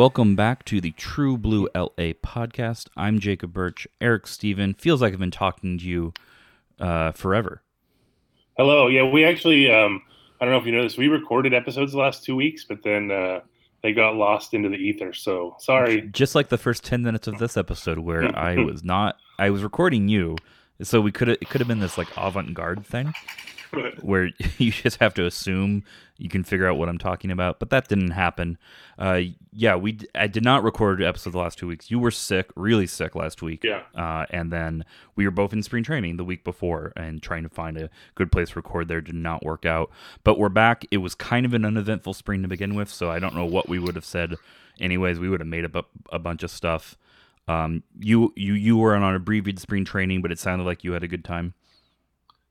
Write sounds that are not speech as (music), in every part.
Welcome back to the True Blue LA podcast. I'm Jacob Birch. Eric Stephen. Feels like I've been talking to you uh, forever. Hello. Yeah, we actually, um, I don't know if you know this, we recorded episodes the last two weeks, but then uh, they got lost into the ether. So sorry. Just like the first 10 minutes of this episode where (laughs) I was not, I was recording you. So we could have, it could have been this like avant garde thing (laughs) where (laughs) you just have to assume you can figure out what I'm talking about, but that didn't happen. Uh, yeah, we I did not record episode the last two weeks. You were sick, really sick last week. Yeah. Uh, and then we were both in spring training the week before and trying to find a good place to record there did not work out. But we're back. It was kind of an uneventful spring to begin with, so I don't know what we would have said. Anyways, we would have made up a, a bunch of stuff. Um, you you you were on an abbreviated spring training, but it sounded like you had a good time.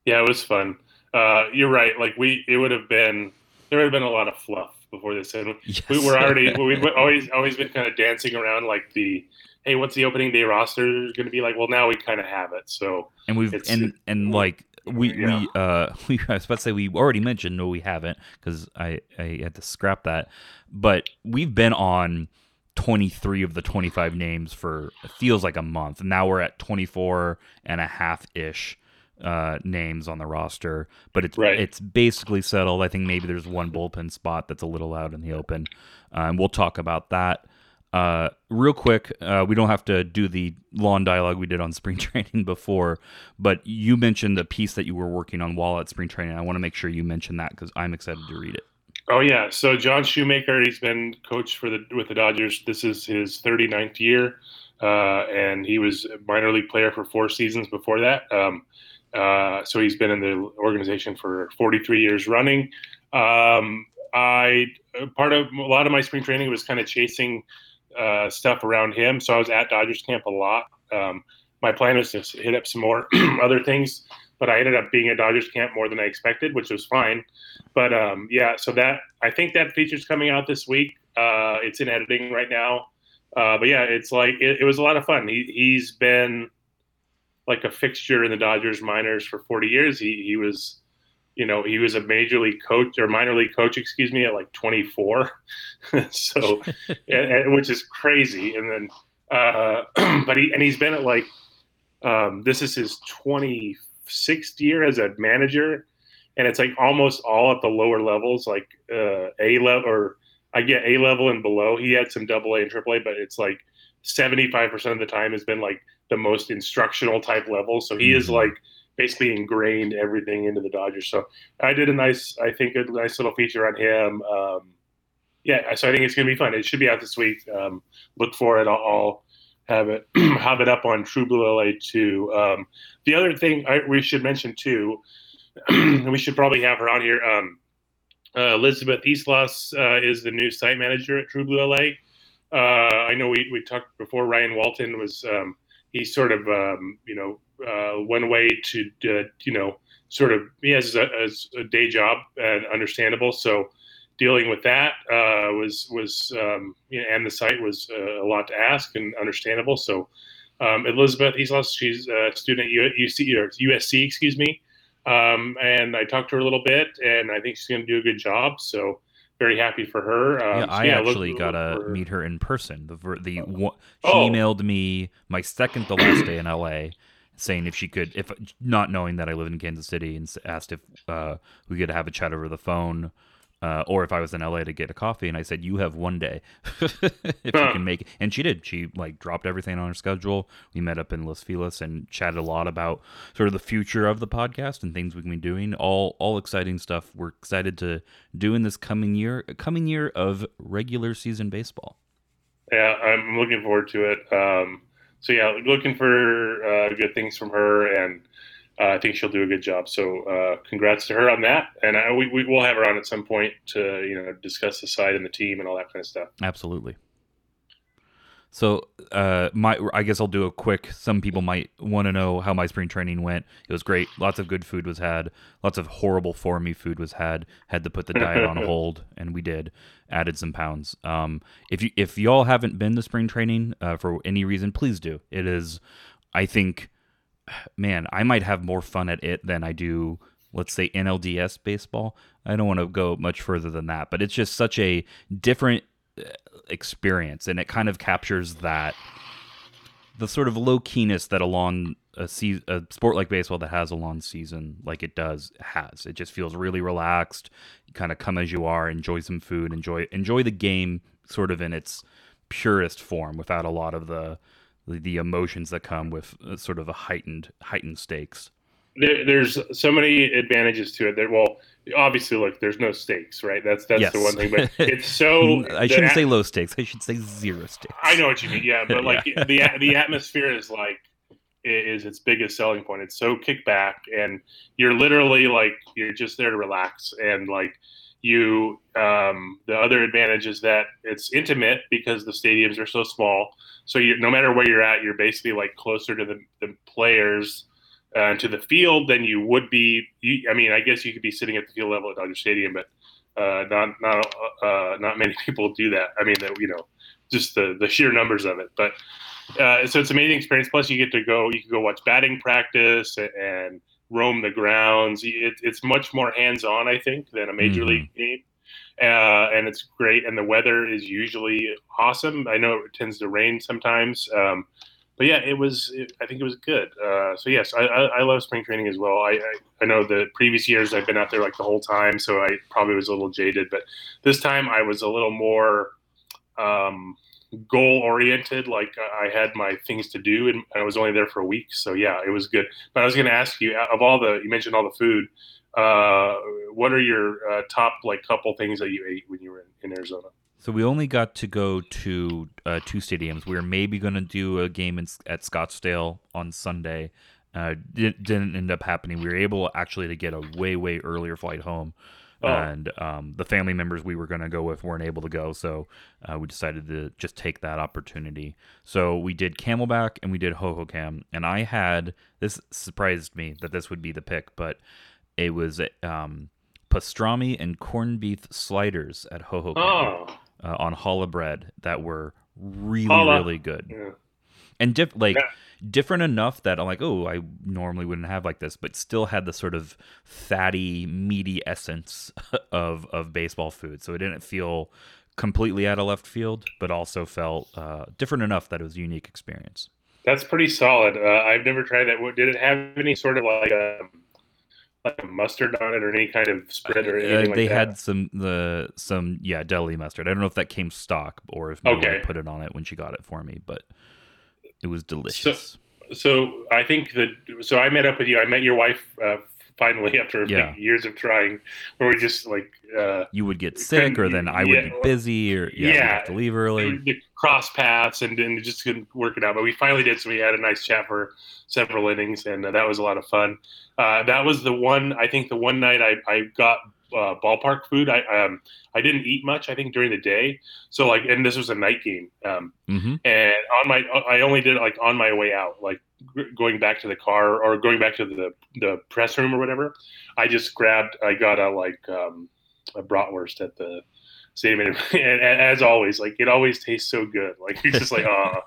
Yeah, it was fun. Uh, you're right. Like we, it would have been, there would have been a lot of fluff before this. And Yes. we were already, (laughs) we've always, always been kind of dancing around like the, hey, what's the opening day roster going to be like? Well, now we kind of have it. So and we've and and like we Yeah. we uh (laughs) we I was about to say we already mentioned no we haven't because I I had to scrap that, but we've been on. 23 of the 25 names for it feels like a month and now we're at 24 and a half ish uh names on the roster but it's Right. it's basically settled i think maybe there's one bullpen spot that's a little out in the open uh, and we'll talk about that uh, real quick, uh, we don't have to do the long dialogue we did on spring (laughs) training before, but you mentioned the piece that you were working on while at spring training. I want to make sure you mention that because I'm excited to read it. Oh yeah, so John Shoemaker, he's been coach for the with the Dodgers. This is his 39th year, uh, and he was a minor league player for four seasons before that. Um, uh, so he's been in the organization for 43 years running. Um, I part of a lot of my spring training was kind of chasing uh, stuff around him. So I was at Dodgers camp a lot. Um, my plan was to hit up some more (clears throat) other things, but I ended up being at Dodgers camp more than I expected, which was fine. But um, yeah, so that I think that feature's coming out this week. Uh, it's in editing right now. Uh, but yeah, it's like it, it was a lot of fun. He he's been like a fixture in the Dodgers minors for 40 years. He he was, you know, he was a major league coach or minor league coach, excuse me, at like 24. (laughs) so, (laughs) and- and- which is crazy. And then, uh, (clears throat) but he and he's been at like Um, this is his 26th year as a manager, and it's like almost all at the lower levels, like uh, A level or I get A level and below. He had some double A and triple A, but it's like 75% of the time has been like the most instructional type level. So he is Mhm. like basically ingrained everything into the Dodgers. So I did a nice, I think, a nice little feature on him. Um, yeah, so I think it's going to be fun. It should be out this week. Um, look for it. I'll, I'll have it (clears throat) have it up on True Blue LA too. Um, the other thing I, we should mention too, (clears throat) we should probably have her on here. Um, uh, Elizabeth Eastloss uh, is the new site manager at True Blue LA. Uh, I know we, we talked before. Ryan Walton was um, he sort of um, you know uh, went away to uh, you know sort of he has a, a day job and understandable. So dealing with that uh, was was um, you know, and the site was uh, a lot to ask and understandable. So um, Elizabeth Eastloss, she's a student at UC or USC, excuse me. Um, and I talked to her a little bit, and I think she's going to do a good job. So very happy for her. Um, yeah, so I yeah, actually got to meet her in person. The the one, she Oh. emailed me my second to last day in LA, saying if she could, if not knowing that I live in Kansas City, and asked if uh, we could have a chat over the phone. Uh, or if I was in LA to get a coffee, and I said, "You have one day, (laughs) if you can make it." And she did. She like dropped everything on her schedule. We met up in Los Feliz and chatted a lot about sort of the future of the podcast and things we can be doing. All all exciting stuff. We're excited to do in this coming year, coming year of regular season baseball. Yeah, I'm looking forward to it. Um, so yeah, looking for uh, good things from her, and I think she'll do a good job. So uh, congrats to her on that, and I, we we will have her on at some point to you know discuss the side and the team and all that kind of stuff. Absolutely. So, uh, my I guess I'll do a quick. Some people might want to know how my spring training went. It was great. Lots of good food was had. Lots of horrible for me food was had. Had to put the diet on (laughs) hold, and we did. Added some pounds. Um, if you if y'all haven't been to spring training uh, for any reason, please do. It is, I think, man, I might have more fun at it than I do. Let's say NLDS baseball. I don't want to go much further than that, but it's just such a different uh, experience, and it kind of captures that the sort of low keyness that a long a, se- a sport like baseball that has a long season like it does has. It just feels really relaxed. You kind of come as you are, enjoy some food, enjoy enjoy the game sort of in its purest form without a lot of the the, emotions that come with uh, sort of a heightened heightened stakes. There, there's so many advantages to it. That well, obviously, look, there's no stakes, right? That's that's yes. the one thing. But (laughs) it's so I shouldn't at- say low stakes. I should say zero stakes. I know what you mean. Yeah, but (laughs) like Yeah. the the atmosphere is like is its biggest selling point. It's so kickback and you're literally like you're just there to relax, and like you. Um, the other advantage is that it's intimate because the stadiums are so small. So you, no matter where you're at, you're basically like closer to the, the players uh, and to the field than you would be. You, I mean, I guess you could be sitting at the field level at Dodger Stadium, but uh, not not uh, not many (laughs) people do that. I mean, that you know, just the the sheer numbers of it. But uh, so it's an amazing experience. Plus, you get to go. You can go watch batting practice and roam the grounds. It, it's much more hands on, I think, than a major Mhm. league game. Uh, and it's great. And the weather is usually awesome. I know it tends to rain sometimes. Um, but yeah, it was. It, I think it was good. Uh, so yes, I, I, I love spring training as well. I, I I know the previous years I've been out there like the whole time, so I probably was a little jaded. But this time I was a little more um, goal oriented. Like I had my things to do, and I was only there for a week. So yeah, it was good. But I was going to ask you of all the you mentioned all the food. Uh, what are your uh, top like couple things that you ate when you were in, in Arizona? So we only got to go to uh, two stadiums. We were maybe going to do a game in, at Scottsdale on Sunday. Uh, didn't end up happening. We were able actually to get a way way earlier flight home, Oh. and um, the family members we were going to go with weren't able to go, so uh, we decided to just take that opportunity. So we did Camelback and we did Hohokam, and I had this surprised me that this would be the pick, but it was um, pastrami and corned beef sliders at Hohokam Oh, uh, on challah bread that were really really good yeah. and diff- like Yeah. Different enough that I'm like oh I normally wouldn't have like this but still had the sort of fatty meaty essence (laughs) of of baseball food so it didn't feel completely out of left field but also felt uh, different enough that it was a unique experience That's pretty solid. Uh, I've never tried that. Did it have any sort of like a like a mustard on it or any kind of spread or Uh, anything like they had some the some yeah deli mustard. I don't know if that came stock or if Okay. put it on it when she got it for me, but it was delicious. So I think that. So I met up with you. I met your wife uh, finally (laughs) after Yeah. years of trying, where we just like uh, you would get sick, or then I would Yeah. be busy, or yeah, Yeah. have to leave early. cross paths and, then just couldn't work it out. But we finally did, so we had a nice chat for several innings, and uh, that was a lot of fun. Uh, that was the one. I think the one night I I got uh, ballpark food. I um I didn't eat much. I think during the day. So like, and this was a night game. Um, hmm and on my I only did like on my way out, like g- going back to the car or going back to the the press room or whatever. I just grabbed. I got a like um, a bratwurst at the stadium, and, (laughs) and as always, like it always tastes so good. Like it's just like (laughs) oh,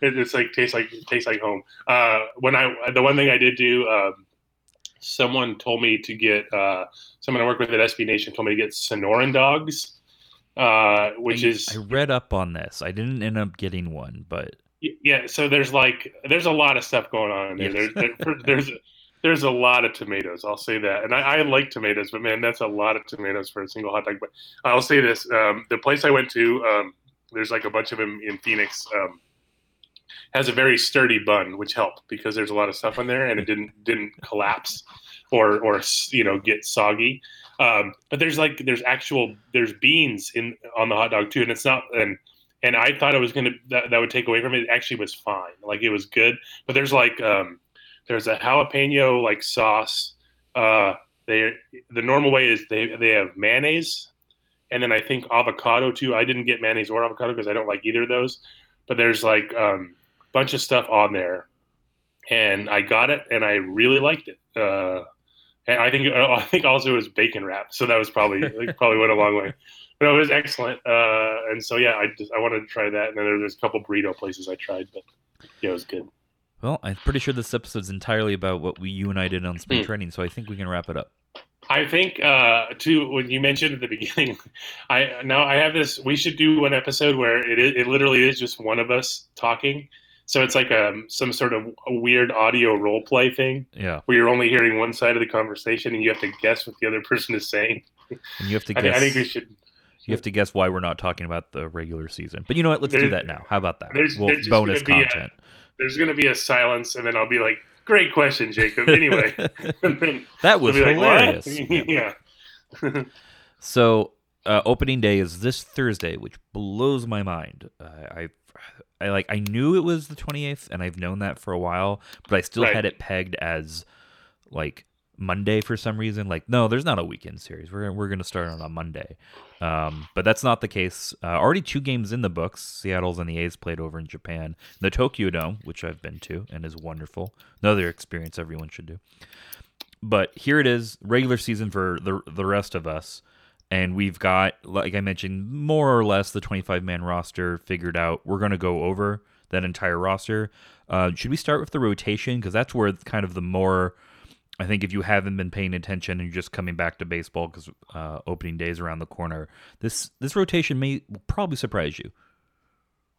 it, it's like tastes like tastes like home. Uh, when I the one thing I did do. Um, Someone told me to get. Uh, someone I work with at SB Nation told me to get Sonoran dogs, uh, which I, is I read up on this. I didn't end up getting one, but Yeah, so there's like there's a lot of stuff going on there. Yes. There's there, (laughs) there's there's a lot of tomatoes. I'll say that, and I, I like tomatoes, but man, that's a lot of tomatoes for a single hot dog. But I'll say this: um, the place I went to, um, there's like a bunch of them in Phoenix. Um, has a very sturdy bun, which helped because there's a lot of stuff in there, and it didn't didn't collapse or or you know get soggy. Um, but there's like there's actual there's beans in on the hot dog too, and it's not and and I thought it was gonna that, that would take away from it. It actually was fine, like it was good. But there's like um, there's a jalapeno like sauce. Uh, they the normal way is they they have mayonnaise, and then I think avocado too. I didn't get mayonnaise or avocado because I don't like either of those. But there's like um, bunch of stuff on there, and I got it, and I really liked it. Uh, and I think (laughs) I think also it was bacon wrap, so that was probably (laughs) like, probably went a long way. But it was excellent, uh, and so yeah, I just I wanted to try that. And then there- there's a couple burrito places I tried, but yeah, it was good. well, I'm pretty sure this episode's entirely about what we you and I did on spring Hmm. training, so I think we can wrap it up. I think uh, too when you mentioned at the (laughs) beginning, I now I have this. We should do one episode where it it literally is just one of us talking. So it's like um some sort of a weird audio role play thing Yeah, where you're only hearing one side of the conversation and you have to guess what the other person is saying. and you have to guess. think I think we should. You have to guess why we're not talking about the regular season. But you know what? Let's do that now. How about that? there's- well, there's bonus be a- content. There's going to be a silence, and then I'll be like, "Great question, Jacob." Anyway, (laughs) that (laughs) was like, hilarious. Yeah. (laughs) yeah. So, uh, opening day is this Thursday, which blows my mind. Uh, I, I like, I knew it was the 28th, and I've known that for a while, but I still Right. had it pegged as like Monday for some reason. Like, no, there's not a weekend series. We're we're gonna start on a Monday, um, but that's not the case. Uh, already two games in the books. Seattle's and the A's played over in Japan. The Tokyo Dome, which I've been to and is wonderful. Another experience everyone should do. But here it is, regular season for the the rest of us and we've got like i mentioned more or less the 25 man roster figured out we're going to go over that entire roster uh, should we start with the rotation because that's where kind of the more i think if you haven't been paying attention and you're just coming back to baseball because uh, opening day is around the corner this this rotation may probably surprise you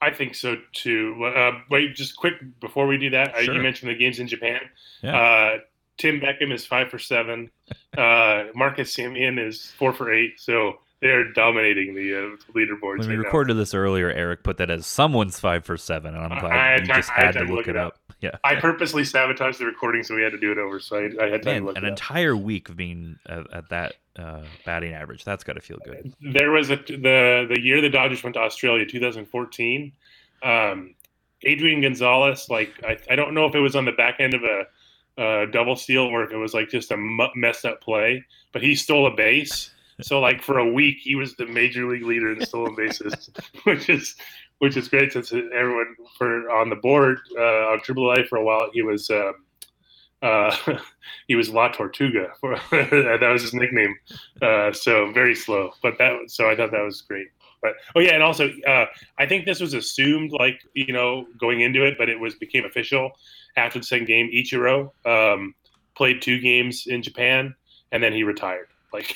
I think so too. Uh, wait, just quick before we do that, uh, Sure. you mentioned the games in Japan. Yeah. Tim Beckham is five for seven. Uh, Marcus Semien is four for eight. So they're dominating the uh, leaderboards. when we right now. recorded this earlier eric put that as someone's five for seven and i'm glad I you time- just I had to to look, it up, (laughs) yeah I purposely sabotaged the recording, so we had to do it over. So I, I had time Man, to look an it up. entire week of being at, at that uh, batting average that's got to feel good there was a the the year the Dodgers went to Australia, 2014. Um, Adrian Gonzalez, like I, I don't know if it was on the back end of a, uh double steal if it was like just a messed up play, but he stole a base. So like for a week, he was the major league leader in stolen bases, (laughs) which is which is great since everyone for on the board uh, on AAA for a while he was. Um, uh, (laughs) he was La Tortuga. (laughs) that was his nickname. Uh, so very slow, but that so I thought that was great. But oh yeah, and also uh, I think this was assumed like you know going into it, but it was became official after the second game. Ichiro um, played two games in Japan, and then he retired. Like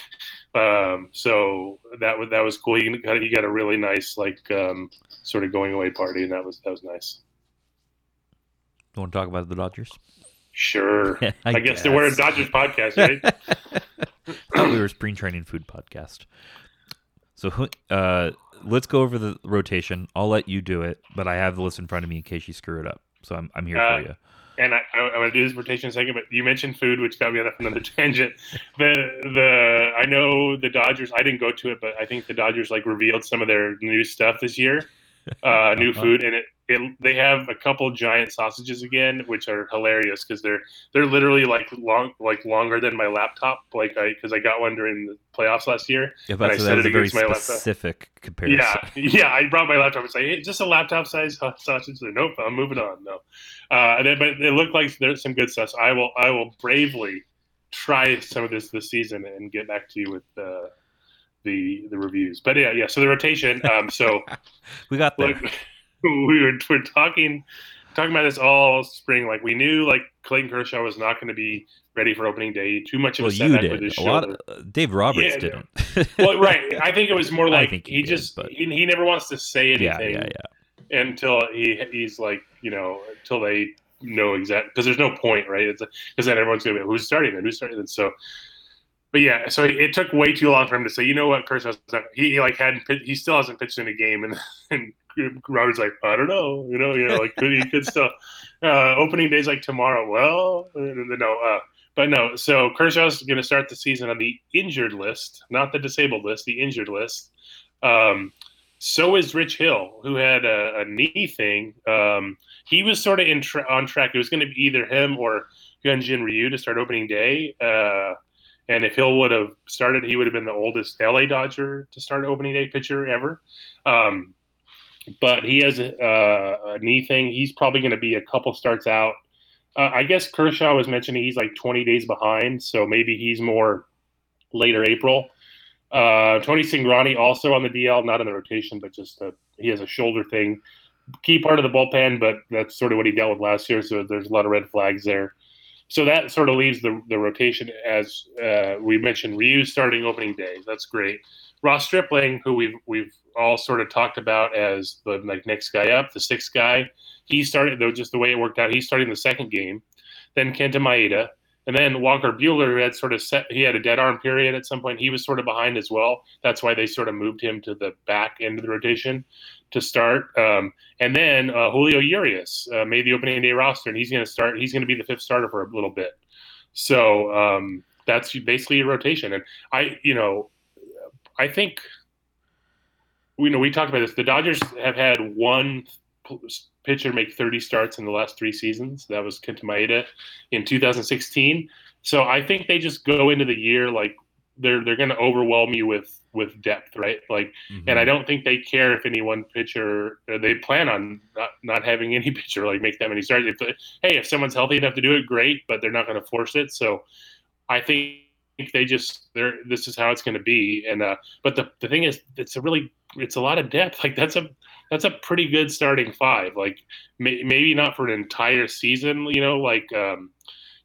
um, so that was that was cool. He got he got a really nice like um, sort of going away party, and that was that was nice. You Want to talk about the Dodgers? Sure. (laughs) I I, guess, they were a. Dodgers podcast, right? I thought (laughs) we were a spring training food podcast. So uh, let's go over the rotation. I'll let you do it, but I have the list in front of me in case you screw it up. So I'm I'm here Uh, for you. and I, I, I'm going to do this rotation in a second, but you mentioned food, which got me on another (laughs) tangent. The the I know the Dodgers. I didn't go to it, but I think the Dodgers like revealed some of their new stuff this year, (laughs) uh, new food, and it, it they have a couple giant sausages again, which are hilarious because they're they're literally like long like longer than my laptop, like I because I got one during the playoffs last year. Yeah, but I so set it against my laptop. specific comparison. Yeah, (laughs) yeah. I brought my laptop and say, hey, just a laptop size sausage. Nope, I'm moving on. No, uh, and then, but it looked like there's some good stuff. So I will, I will bravely try some of this this season and get back to you with uh, the the reviews. But yeah, yeah. So the rotation. Um, so (laughs) we got there. look, (laughs) we were we're talking talking about this all spring. Like we knew like Clayton Kershaw was not going to be ready for opening day. Too much of well, a you setback did. with his A lot. shoulder Of, uh, Dave Roberts Yeah, didn't. well, right. I think it was (laughs) more like he he, did, just but- he, he never wants to say anything yeah, yeah. until he he's like you know until they know exact because there's no point right it's because then everyone's gonna be who's starting then who's starting then so but yeah so it took way too long for him to say you know what not, he, he like hadn't he still hasn't pitched in a game and (laughs) and Robert's like I don't know you know you know like could he could still (laughs) uh, opening days like tomorrow well no uh, but no so Kershaw's going to start the season on the injured list not the disabled list the injured list um, so is Rich Hill, who had a, a knee thing. Um, he was sort of in tra- on track. It was going to be either him or Hyunjin Ryu to start opening day. Uh, and if Hill would have started, he would have been the oldest LA Dodger to start opening day pitcher ever. Um, but he has a, a knee thing. He's probably going to be a couple starts out. Uh, I guess Kershaw was mentioning he's like 20 days behind, so maybe he's more later April. Uh, Tony Cingrani also on the DL, not in the rotation, but just a, he has a shoulder thing. Key part of the bullpen, but that's sort of what he dealt with last year. So there's a lot of red flags there. So that sort of leaves the, the rotation as uh, we mentioned. Ryu starting opening day. That's great. Ross Stripling, who we've we've all sort of talked about as the like next guy up, the sixth guy. He started though just the way it worked out. He's starting the second game. Then Kenta Maeda, and then Walker Buehler, had sort of set, he had a dead arm period at some point. He was sort of behind as well. That's why they sort of moved him to the back end of the rotation to start. Um, and then uh, Julio Urias uh, made the opening day roster, and he's going to start. He's going to be the fifth starter for a little bit. So um, that's basically a rotation. And I, you know, I think, you know, we talked about this. The Dodgers have had one pitcher make 30 starts in the last three seasons. That was Kenta Maeda in 2016. So I think they just go into the year like they're they're going to overwhelm you with with depth, right? Like, Mhm. and I don't think they care if any one pitcher. uh, They plan on not, not having any (laughs) pitcher like make that many starts. If hey, if someone's healthy enough to do it, great, but they're not going to force it. So I think they just they're this is how it's going to be. And uh, but the the thing is, it's a really it's a lot of depth. (laughs) Like that's a that's a pretty good starting five. Like may, maybe not for an entire season, you know, like. um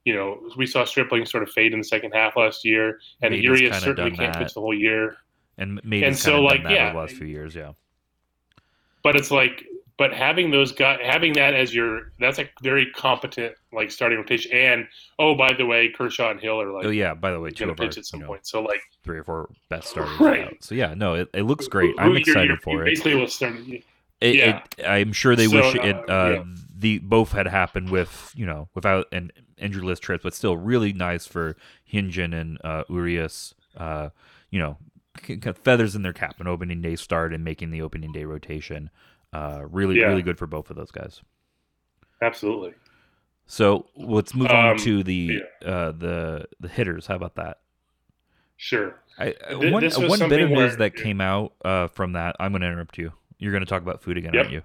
you know, we saw Stripling sort of fade in the second half last year, and Urias certainly can't that. pitch the whole year. and maybe and so, like, yeah. the last few years. Yeah. But it's like, but having those guys, having that as your, that's a very competent like starting rotation. And oh, by the way, Kershaw and Hill are like oh yeah. By the way, two of our pitch at some you know, point. So like, three or four best (laughs) starters. Right. out. So yeah, no, it, it looks great. who- I'm excited you're- for you it. Basically, will start. It, Yeah. it, I'm sure they So, wish it uh, uh, yeah. the both had happened with you know without an injury list trip, but still really nice for Hyunjin and uh, Urias. Uh, you know, feathers in their cap, an opening day start and making the opening day rotation. Uh, really, Yeah. really good for both of those guys. Absolutely. So let's move on Um, to the uh, the the hitters. How about that? Sure. I, Th- one one bit of news that came out uh, from that. I'm going to interrupt you. You're going to talk about food again, Yep. aren't you?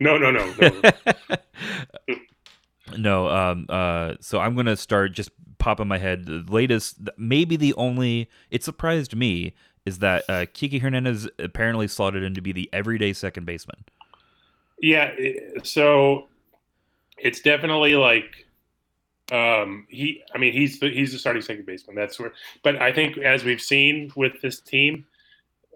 No, no, no, no. (laughs) no um uh so i'm gonna start just popping my head the latest maybe the only it surprised me is that uh kiki hernandez apparently slotted in to be the everyday second baseman Yeah, so it's definitely like um he I mean he's the, he's the starting second baseman. That's where but I think as we've seen with this team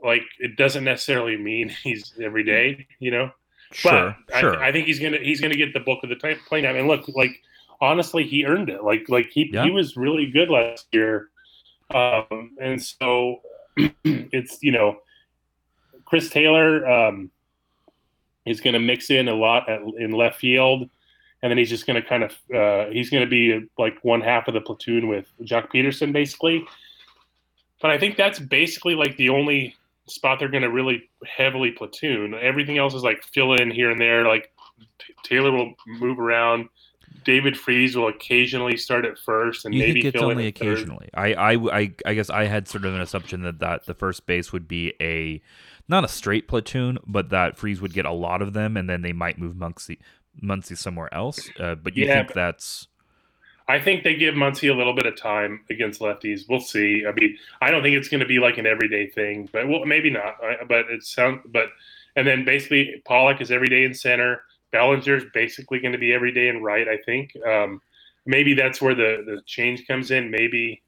like it doesn't necessarily mean (laughs) he's every day, you know. Sure, but sure. I, I think he's gonna he's gonna get the bulk of the time, playing time. And look, like honestly, he earned it. Like like he Yeah. he was really good last year, um, and so (clears throat) it's you know Chris Taylor um, is going to mix in a lot at, in left field, and then he's just going to kind of uh, he's going to be like one half of the platoon with Joc Pederson basically. But I think that's basically like the only spot they're going to really heavily platoon. Everything else is like fill in here and there. Like Taylor will move around. David Freese will occasionally start at first and you maybe think it's only in at third. occasionally. I, I, I, I guess I had sort of an assumption that, that the first base would be a not a straight platoon, but that Freeze would get a lot of them, and then they might move Muncy, Muncy somewhere else. Uh, but you Yeah, think that's I think they give Muncy a little bit of time against lefties. We'll see. I mean, I don't think it's going to be like an everyday thing, but well, maybe not. I- But it sounds. But and then basically Pollock is every day in center. Bellinger's basically going to be every day and right. I think. Um, maybe that's where the the change comes in. Maybe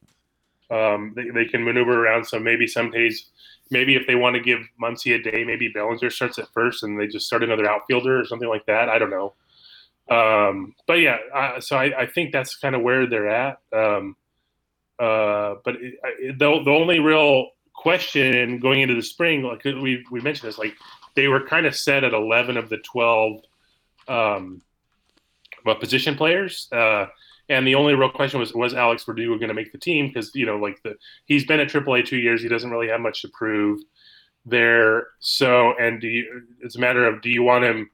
um, they, they can maneuver around. So maybe some days, maybe if they want to give Muncy a day, maybe Bellinger starts at first and they just start another outfielder or something like that. I don't know. Um, but yeah, uh, so I, I think that's kind of where they're at. Um, uh, but it, it, the, the only real question going into the spring, like we, we mentioned this, like they were kind of set at 11 of the 12 um, well, position players. Uh, and the only real question was, was Alex Verdugo going to make the team? Because, you know, like the, he's been at AAA two years. He doesn't really have much to prove there. So, and you, it's a matter of, do you want him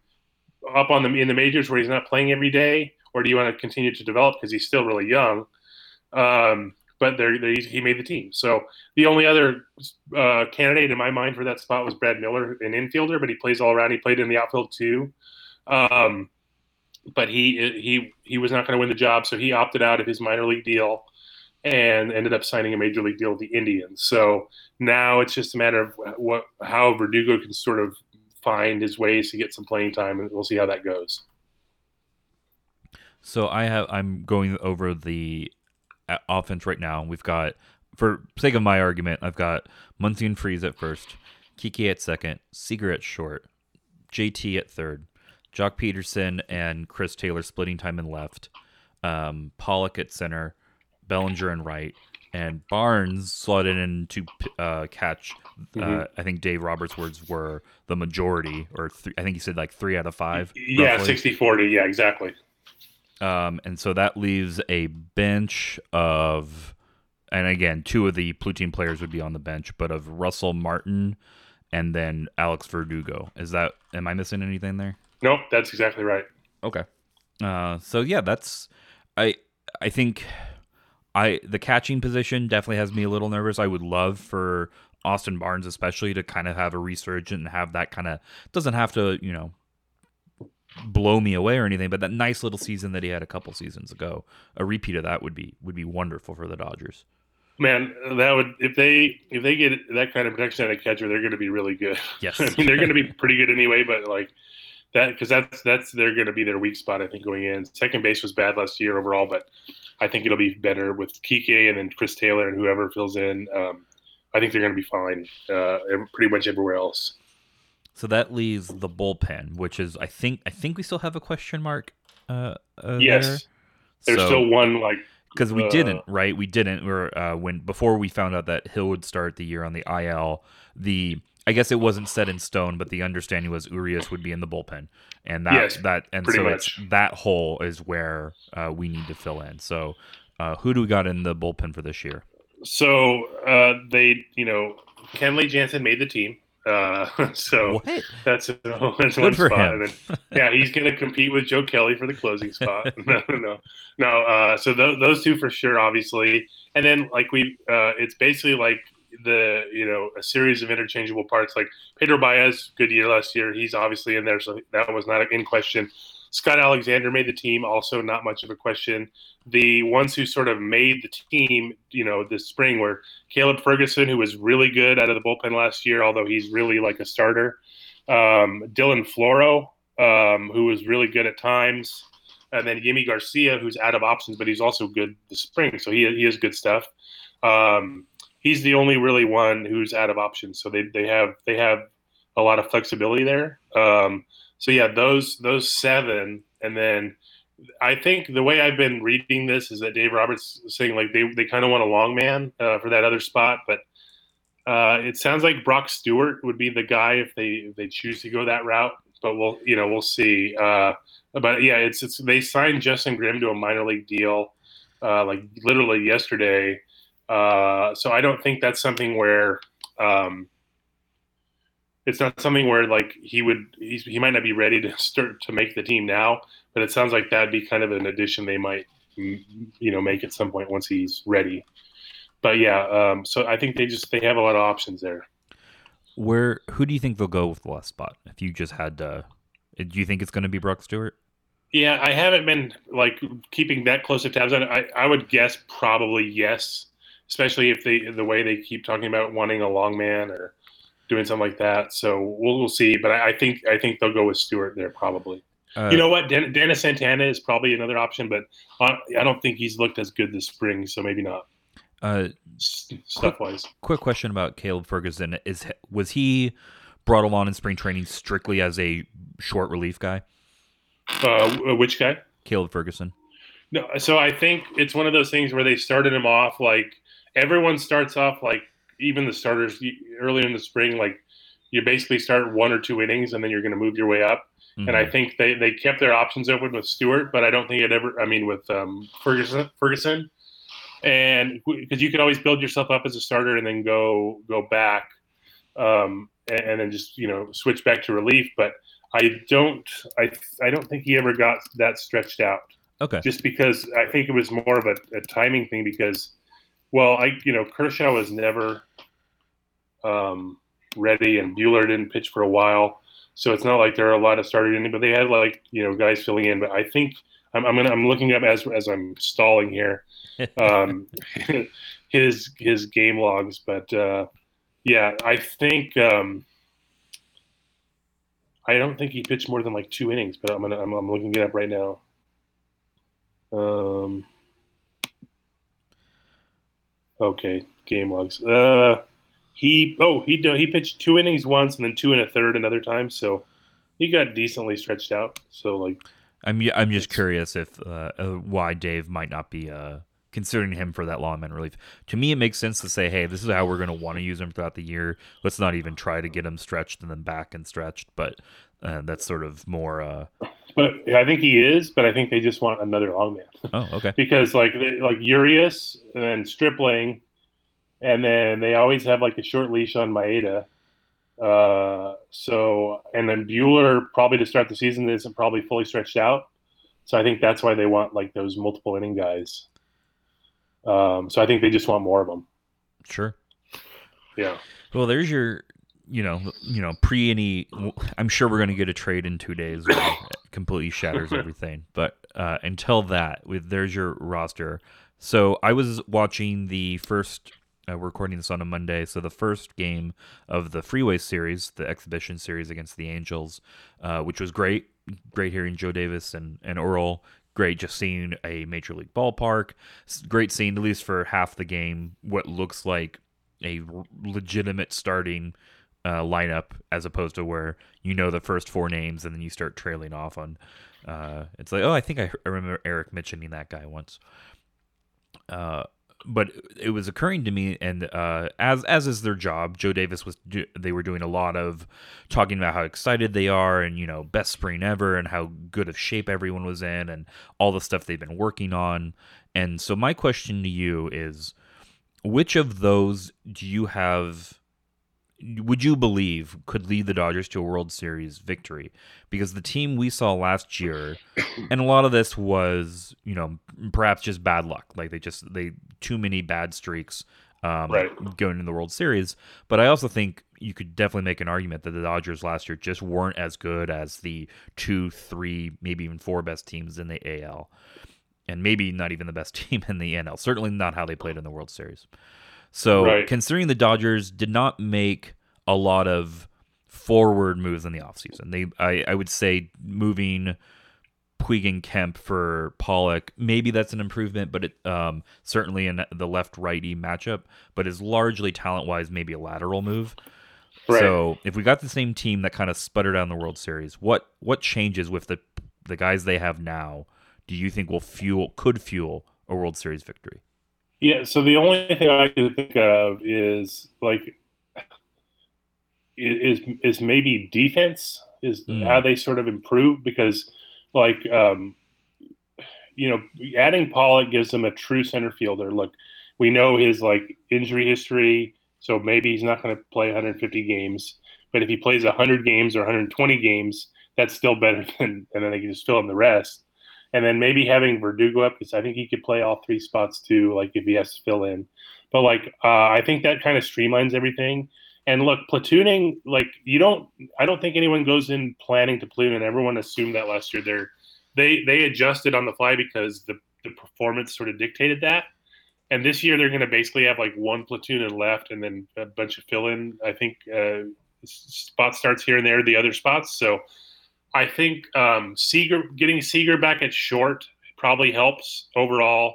up on the, in the majors where he's not playing every day? Or do you want to continue to develop because he's still really young? Um, but there he made the team. So the only other uh, candidate in my mind for that spot was Brad Miller, an infielder, but he plays all around. He played in the outfield too. Um, but he he he was not going to win the job, so he opted out of his minor league deal and ended up signing a major league deal with the Indians. So now it's just a matter of what how Verdugo can sort of find his ways to get some playing time, and we'll see how that goes. So I have I'm going over the uh, offense right now. We've got for sake of my argument, I've got Muncy and Freese at first, Kiki at second, Seager at short, JT at third, Joc Pederson and Chris Taylor splitting time in left, um, Pollock at center, Bellinger in right, and Barnes slotted in to uh, catch. Uh, Mhm. I think Dave Roberts' words were the majority, or th- I think he said like three out of five. Yeah, roughly. 60-40. Yeah, exactly. Um, and so that leaves a bench of, and again, two of the platoon players would be on the bench, but of Russell Martin and then Alex Verdugo. Is that, am I missing anything there? Nope, that's exactly right. Okay. Uh, so yeah, that's, I, I think I, the catching position definitely has me a little nervous. I would love for Austin Barnes, especially to kind of have a resurgence and have that kind of, doesn't have to, you know, blow me away or anything, but that nice little season that he had a couple seasons ago, a repeat of that would be would be wonderful for the Dodgers. Man, that would if they if they get that kind of protection at a catcher, they're going to be really good. Yes. (laughs) I mean they're going to be pretty good anyway, but like that because that's that's they're going to be their weak spot. I think going in. Second base was bad last year overall, but I think it'll be better with Kike and then Chris Taylor and whoever fills in. Um, I think they're going to be fine. Uh, pretty much everywhere else. So that leaves the bullpen, which is I think I think we still have a question mark. Uh, uh yes, there's still one like because we uh, didn't right? We didn't. We're uh, when before we found out that Hill would start the year on the IL the I guess it wasn't set in stone but the understanding was Urias would be in the bullpen. And that Yes, that and so much. it's that hole is where uh, we need to fill in. So uh, who do we got in the bullpen for this year? So uh, they you know Kenley Jansen made the team. Uh, (laughs) so what That's, (laughs) that's Good one spot. him. And then, yeah, he's going to compete with Joe Kelly for the closing spot. (laughs) no, no, no. Uh, so th- those two for sure, obviously. And then like we, uh, it's basically like the you know a series of interchangeable parts. Like Pedro Baez, good year last year. He's obviously in there, so that was not in question. Scott Alexander made the team, also not much of a question. The ones who sort of made the team, you know, this spring were Caleb Ferguson, who was really good out of the bullpen last year, although he's really like a starter. Um, Dylan Floro, um, who was really good at times. And then Yimi Garcia, who's out of options, but he's also good this spring. So he, he has good stuff. Um, he's the only really one who's out of options. So they, they have they have a lot of flexibility there. Um, so yeah, those those seven, and then I think the way I've been reading this is that Dave Roberts is saying like they they kind of want a long man uh, for that other spot, but uh, it sounds like Brock Stewart would be the guy if they if they choose to go that route. But we'll you know we'll see. Uh, but yeah, it's it's they signed Justin Grimm to a minor league deal uh, like literally yesterday. Uh, so I don't think that's something where um, it's not something where like he would he's, he might not be ready to (laughs) start to make the team now. But it sounds like that'd be kind of an addition they might you know make at some point once he's ready. But yeah, um, so I think they just they have a lot of options there. Where who do you think they'll go with the last spot? If you just had to, do you think it's going to be Brock Stewart? Yeah, I haven't been like keeping that close of tabs on it. I, I would guess probably yes, especially if they the way they keep talking about wanting a long man or doing something like that. So we'll, we'll see. But I, I think I think they'll go with Stewart there probably. Uh, you know what? Den- Dennis Santana is probably another option, but I, I don't think he's looked as good this spring, so maybe not Uh, stuff wise. quick question about Caleb Ferguson: Is was he brought along in spring training strictly as a short relief guy? Uh, which guy? Caleb Ferguson. No, so I think it's one of those things where they started him off like everyone starts off like even the starters earlier in the spring like you basically start one or two innings and then you're going to move your way up. And I Mhm. think they, they kept their options open with Stewart, but I don't think it ever. I mean, with um, Ferguson, Ferguson, and because you could always build yourself up as a starter and then go go back, um, and, and then just you know switch back to relief. But I don't I I don't think he ever got that stretched out okay. just because I think it was more of a, a timing thing because, well, I you know Kershaw was never um, ready and Buehler didn't pitch for a while, so it's not like there are a lot of starters in but they had like you know guys filling in. But I think I'm I'm, gonna, I'm looking up as as I'm stalling here, um, (laughs) his his game logs, but uh, yeah, I think. Um, I don't think he pitched more than like two innings, but I'm gonna I'm, I'm looking it up right now. Um. Okay, game logs. Uh, he oh he he pitched two innings once and then two and a third another time, so he got decently stretched out. So like, I'm I'm just curious if uh, uh, why Dave might not be uh, considering him for that long man relief. To me, it makes sense to say, hey, this is how we're going to want to use him throughout the year. Let's not even try to get him stretched and then back and stretched. But uh, that's sort of more. Uh, but I think he is, but I think they just want another long man oh, okay. (laughs) because like they, like Urias and then Stripling, and then they always have like a short leash on Maeda. Uh, so and then Buehler probably to start the season isn't probably fully stretched out. So I think that's why they want like those multiple inning guys. Um, so I think they just want more of them. Sure. Yeah. Well, there's your, you know, you know, pre any. I'm sure we're going to get a trade in two days. (laughs) completely shatters (laughs) everything. But uh, until that, with there's your roster. So I was watching the first. Uh, we're recording this on a Monday, so the first game of the Freeway Series, the exhibition series against the Angels, uh, which was great. Great hearing Joe Davis and and Orel. Great just seeing a major league ballpark. Great seeing at least for half the game what looks like a r- legitimate starting uh, lineup as opposed to where you know the first four names and then you start trailing off on. Uh, it's like, oh, I think I, I remember Eric mentioning that guy once. Uh, but it was occurring to me, and uh, as as is their job, Joe Davis was do, they were doing a lot of talking about how excited they are, and you know, best spring ever, and how good of shape everyone was in, and all the stuff they've been working on. And so, my question to you is, which of those do you have would you believe could lead the Dodgers to a World Series victory? Because the team we saw last year, (coughs) and a lot of this was, you know, perhaps just bad luck. Like they just they too many bad streaks um, Right. going into the World Series. But I also think you could definitely make an argument that the Dodgers last year just weren't as good as the two, three, maybe even four best teams in the AL, and maybe not even the best (laughs) team in the NL. Certainly not how they played in the World Series. So Right. considering the Dodgers did not make a lot of forward moves in the offseason, they I, I would say moving Puig and Kemp for Pollock, maybe that's an improvement, but it um, certainly in the left righty matchup, but is largely talent wise maybe a lateral move. Right. So if we got the same team that kind of sputtered down the World Series, what what changes with the the guys they have now? Do you think will fuel could fuel a World Series victory? Yeah, so the only thing I can think of is like is is maybe defense is Mm. how they sort of improve because like um you know adding Pollock gives them a true center fielder. Look, we know his like injury history, so maybe he's not going to play 150 games. But if he plays 100 games or 120 games, that's still better (laughs) than and then they can just fill in the rest. And then maybe having Verdugo up because I think he could play all three spots too, like if he has to fill in. But like uh, I think that kind of streamlines everything. And look, platooning, like you don't I don't think anyone goes in planning to platoon and everyone assumed that last year. They're they they adjusted on the fly because the, the performance sort of dictated that. And this year they're gonna basically have like one platoon and left and then a bunch of fill in. I think uh, spot starts here and there, the other spots. So I think um, Seager getting Seager back at short probably helps overall,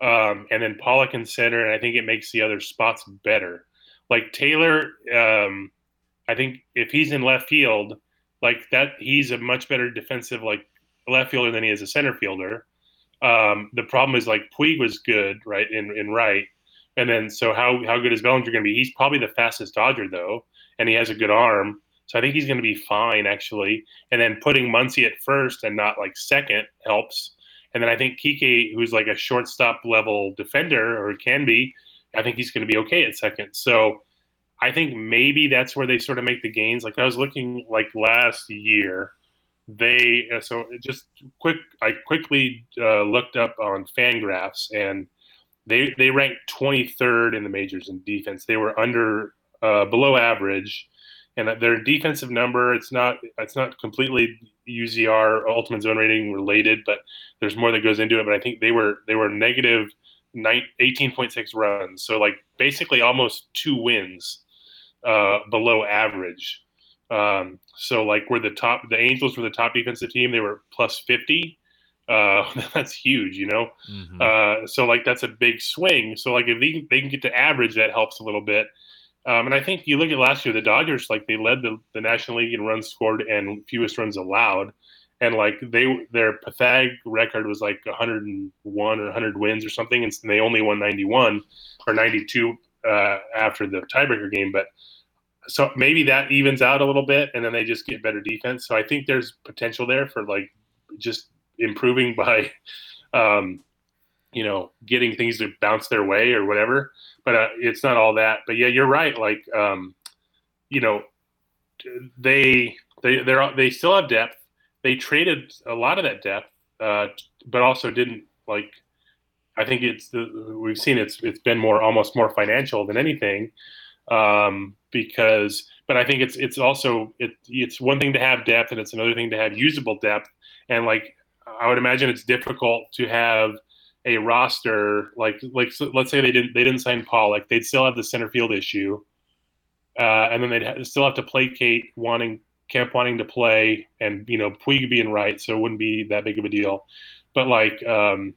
um, and then Pollock in center, and I think it makes the other spots better. Like Taylor, um, I think if he's in left field, like that, he's a much better defensive like left fielder than he is a center fielder. Um, the problem is like Puig was good right in in right, and then so how how good is Bellinger going to be? He's probably the fastest Dodger though, and he has a good arm. So I think he's going to be fine actually. And then putting Muncy at first and not like second helps. And then I think Kike, who's like a shortstop level defender or can be, I think he's going to be okay at second. So I think maybe that's where they sort of make the gains. Like I was looking like last year, they uh, so just quick. I quickly uh, looked up on Fangraphs and they they ranked 23rd in the majors in defense. They were under uh, below average and their defensive number it's not it's not completely UZR ultimate zone rating related, but there's more that goes into it. But I think they were they were negative 18.6 runs, so like basically almost two wins uh, below average. Um, so like we're the top. The Angels were the top defensive team. They were plus 50. Uh, (laughs) that's huge, you know. Mhm. Uh, so like that's a big swing. So like if they, they can get to average, that helps a little bit. Um, and I think you look at last year, the Dodgers like they led the, the National League in runs scored and fewest runs allowed, and like they their pathetic record was like 101 or 100 wins or something, and they only won 91 or 92 uh, after the tiebreaker game. But so maybe that evens out a little bit, and then they just get better defense. So I think there's potential there for like just improving (laughs) by, um, you know, getting things to bounce their way or whatever. But uh, it's not all that. But yeah, you're right. Like, um, you know, they they they they still have depth. They traded a lot of that depth, uh, but also didn't like. I think it's the, we've seen it's it's been more almost more financial than anything, um, because. But I think it's it's also it it's one thing to have depth and it's another thing to have usable depth. And like I would imagine it's difficult to have a roster like like so let's say they didn't they didn't sign Pollock, they'd still have the center field issue, uh, and then they'd ha- still have to placate wanting Kemp wanting to play, and you know Puig being right, so it wouldn't be that big of a deal. But like, um,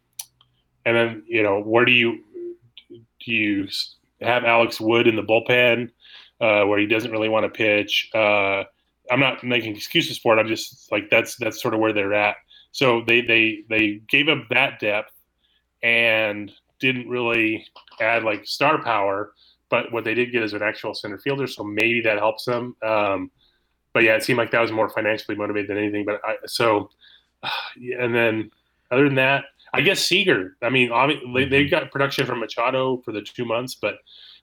and then you know where do you do you have Alex Wood in the bullpen uh, where he doesn't really want to pitch? Uh, I'm not making excuses for it. I'm just like that's that's sort of where they're at. So they they they gave up that depth and didn't really add like star power. But what they did get is an actual center fielder, so maybe that helps them. Um, but yeah, it seemed like that was more financially motivated than anything. But I, so, (sighs) and then other than that, I guess Seager. I mean, obvi- they, they got production from Machado for the two months, but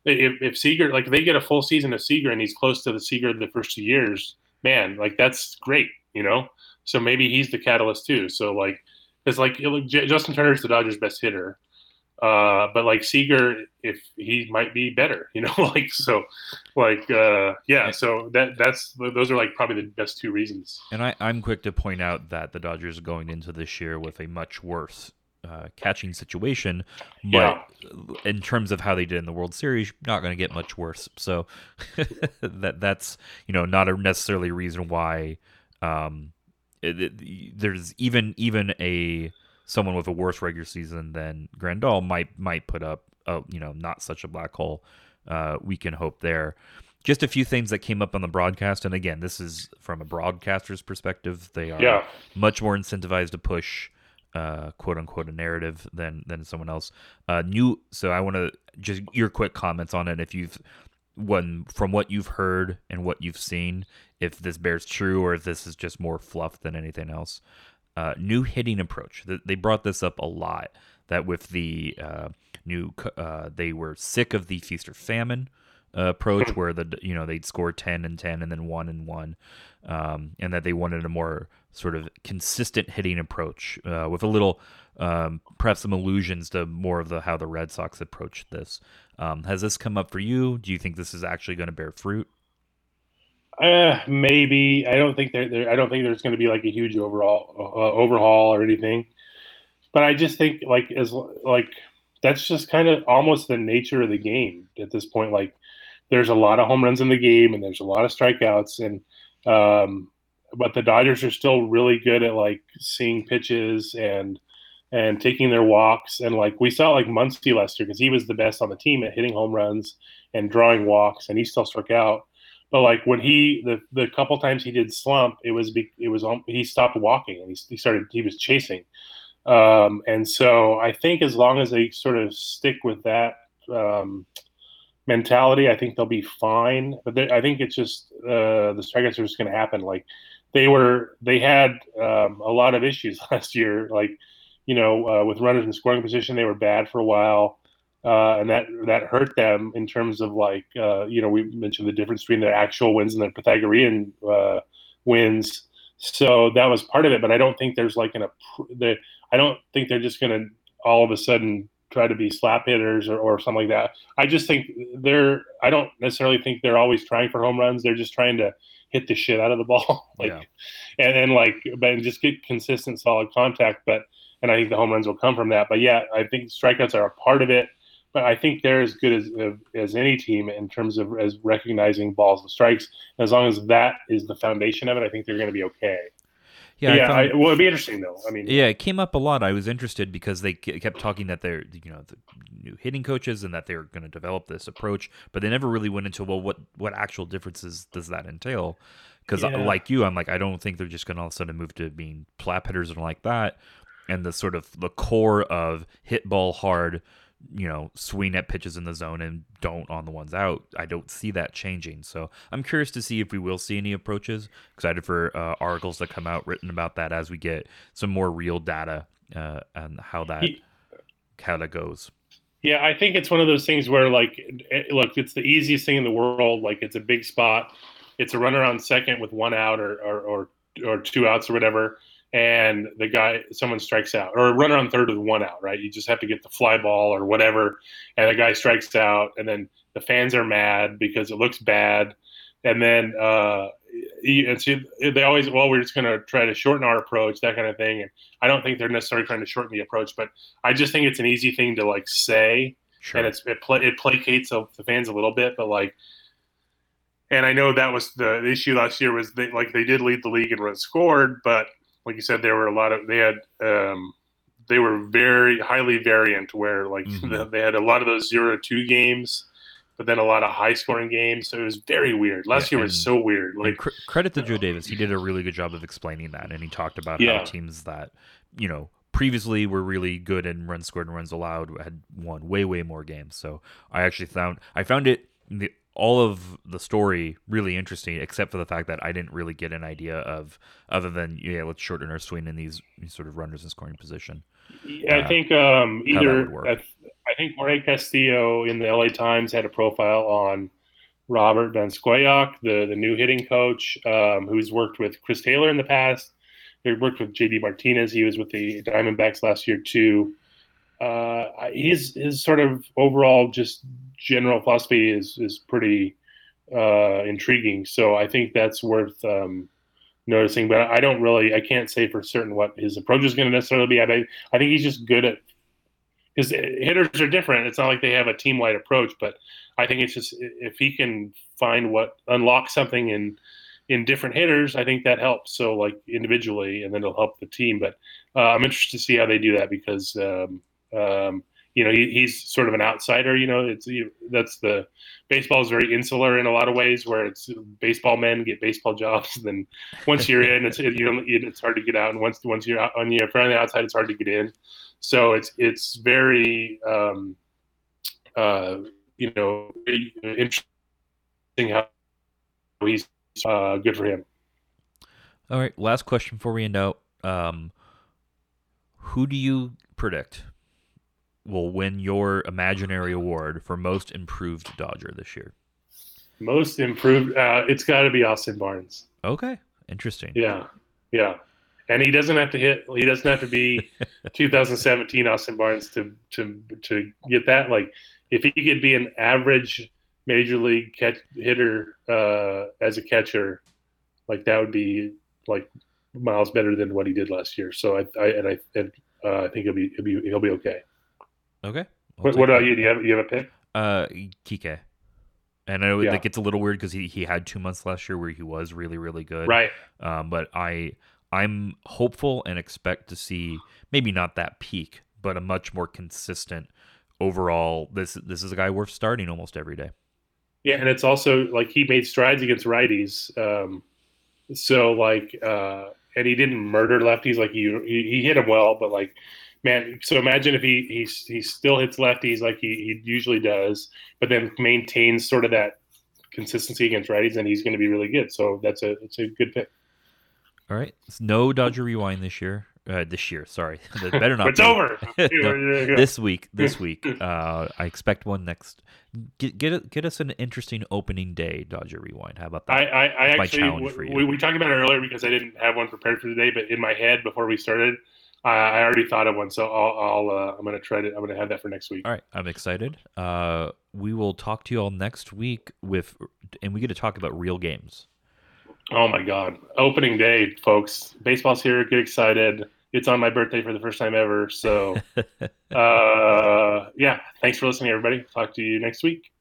if, if Seager, like they get a full season of Seager and he's close to the Seager of the first two years, man, like that's great, you know. So maybe he's the catalyst too. So like, because like you know, J- Justin Turner's the Dodgers' best hitter, uh, but like Seager, if he might be better, (laughs) you know, like so, like uh, yeah. So that that's those are like probably the best two reasons. And I, I'm quick to point out that the Dodgers are going into this year with a much worse uh, catching situation, but in terms of how they did in the World Series, not going to get much worse. So (laughs) that that's you know not a necessarily reason why um, it, it- there's even even a someone with a worse regular season than Grandal might might put up a, you know not such a black hole. Uh, we can hope there. just a few things that came up on the broadcast, and again, this is from a broadcaster's perspective. They are Yeah. much more incentivized to push uh, quote unquote a narrative than than someone else. Uh, new, so I want to just your quick comments on it. If you've one from what you've heard and what you've seen, if this bears true or if this is just more fluff than anything else. Uh, new hitting approach. Th- They brought this up a lot. That with the uh, new, uh, they were sick of the feast or famine uh, approach, where the you know they'd score ten and ten and then one and one, um, and that they wanted a more sort of consistent hitting approach uh, with a little, um, perhaps some allusions to more of the how the Red Sox approached this. Um, has this come up for you? Do you think this is actually going to bear fruit? Uh, maybe I don't think there, there. I don't think there's going to be like a huge overall uh, overhaul or anything. But I just think like as like that's just kind of almost the nature of the game at this point. Like there's a lot of home runs in the game and there's a lot of strikeouts and um, but the Dodgers are still really good at like seeing pitches and and taking their walks and like we saw like Muncy last year because he was the best on the team at hitting home runs and drawing walks and he still struck out. But like when he the the couple times he did slump, it was it was he stopped walking and he, he started he was chasing. Um, and so I think as long as they sort of stick with that um, mentality, I think they'll be fine. But I think it's just uh, the strikeouts are just going to happen. Like they were, they had um, a lot of issues (laughs) last year. Like you know, uh, with runners in scoring position, they were bad for a while. Uh, and that that hurt them in terms of like uh, you know we mentioned the difference between their actual wins and their Pythagorean uh, wins. So that was part of it, but I don't think there's like an the I don't think they're just going to all of a sudden try to be slap hitters or, or something like that. I just think they're I don't necessarily think they're always trying for home runs. They're just trying to hit the shit out of the ball, (laughs) like Yeah. and then like but and just get consistent solid contact. But and I think the home runs will come from that. But yeah, I think strikeouts are a part of it. But I think they're as good as as any team in terms of as recognizing balls and strikes. As long as that is the foundation of it, I think they're going to be okay. I Yeah, found- I, well, it'd be interesting though. I mean, Yeah, it came up a lot. I was interested because they kept talking that they're you know the new hitting coaches and that they're going to develop this approach, but they never really went into well what what actual differences does that entail? Because uh, Yeah. like you, I'm like I don't think they're just going to all of a sudden move to being slap hitters and like that, and the sort of the core of hit ball hard, you know, swing at pitches in the zone and don't on the ones out. I don't see that changing. So I'm curious to see if we will see any approaches. Excited for uh, articles that come out written about that as we get some more real data uh, and how that how that goes. Yeah, I think it's one of those things where, like, it, look, it's the easiest thing in the world. Like, it's a big spot. It's a runner on second with one out or or or, or two outs or whatever, and the guy, someone strikes out, or a runner on third with one out. Right? You just have to get the fly ball or whatever, and the guy strikes out, and then the fans are mad because it looks bad, and then uh, you- and see, they always, well, we're just going to try to shorten our approach, that kind of thing. And I don't think they're necessarily trying to shorten the approach, but I just think it's an easy thing to like say, Sure. and it's it, pla it placates the fans a little bit, but like, and I know that was the, the issue last year was they like they did lead the league in runs scored, but like you said, there were a lot of they had um, they were very highly variant where like Mhm. they had a lot of those zero two games, but then a lot of high scoring games, so it was very weird. Last Yeah, year was so weird. Like cr- credit to Joe Davis. He did a really good job of explaining that, and he talked about Yeah. how teams that you know previously were really good in runs scored and runs allowed had won way way more games. So I actually found I found it the, all of the story really interesting, except for the fact that I didn't really get an idea of other than yeah, let's shorten our swing in these, these sort of runners in scoring position. Yeah, uh, I think um, either. I, I think Jorge Castillo in the LA Times had a profile on Robert Van Scoyoc, the the new hitting coach, um, who's worked with Chris Taylor in the past. He worked with JD Martinez. He was with the Diamondbacks last year too. Uh, his his sort of overall just general philosophy is is pretty uh, intriguing. So I think that's worth um, noticing. But I don't really, I can't say for certain what his approach is going to necessarily be. I, I think he's just good at because hitters are different. It's not like they have a team wide approach, but I think it's just if he can find what unlock something in in different hitters, I think that helps. So like individually, and then it'll help the team. But uh, I'm interested to see how they do that because um, um, you know, he, he's sort of an outsider. You know, it's you, that's the baseball is very insular in a lot of ways, where it's baseball men get baseball jobs. (laughs) And then once you're in, it's you know, it's hard to get out. And once once you're out, on your on the outside, it's hard to get in. So it's it's very um, uh, you know interesting how he's uh, good for him. All right, last question before we end out. Um, who do you predict will win your imaginary award for most improved Dodger this year? Most improved. Uh, it's got to be Austin Barnes. Okay, interesting. Yeah, yeah, and he doesn't have to hit. He doesn't have to be (laughs) 2017 Austin Barnes to to to get that. Like, if he could be an average major league catch hitter uh, as a catcher, like that would be like miles better than what he did last year. So I, I and I and, uh, I think he'll be, he'll be he'll be okay. Okay. What, what, about you? Do you have you have a pick? Uh, Kike. And I know Yeah. that gets a little weird because he, he had two months last year where he was really really good. Right. Um, but I I'm hopeful and expect to see maybe not that peak, but a much more consistent overall. This this is a guy worth starting almost every day. Yeah, and it's also like he made strides against righties. Um, so like, uh, and he didn't murder lefties. Like he, he he hit them well, but like, man. So imagine if he he he still hits lefties like he, he usually does, but then maintains sort of that consistency against righties, and he's going to be really good. So that's a it's a good pick. All right. It's no Dodger rewind this year. Uh, this year, sorry. (laughs) That better not. it's be. over. (laughs) No, this week. This (laughs) week. Uh, I expect one next. Get get get us an interesting opening day Dodger rewind. How about that? I, I, I actually challenge for you. we, we talked about it earlier because I didn't have one prepared for today, but in my head before we started, I, I already thought of one. So I'll, I'll uh, I'm gonna try to I'm gonna have that for next week. All right, I'm excited. Uh, we will talk to you all next week with, and we get to talk about real games. Oh my God! Opening day, folks. Baseball's here. Get excited. It's on my birthday for the first time ever. So, (laughs) uh, yeah. Thanks for listening, everybody. Talk to you next week.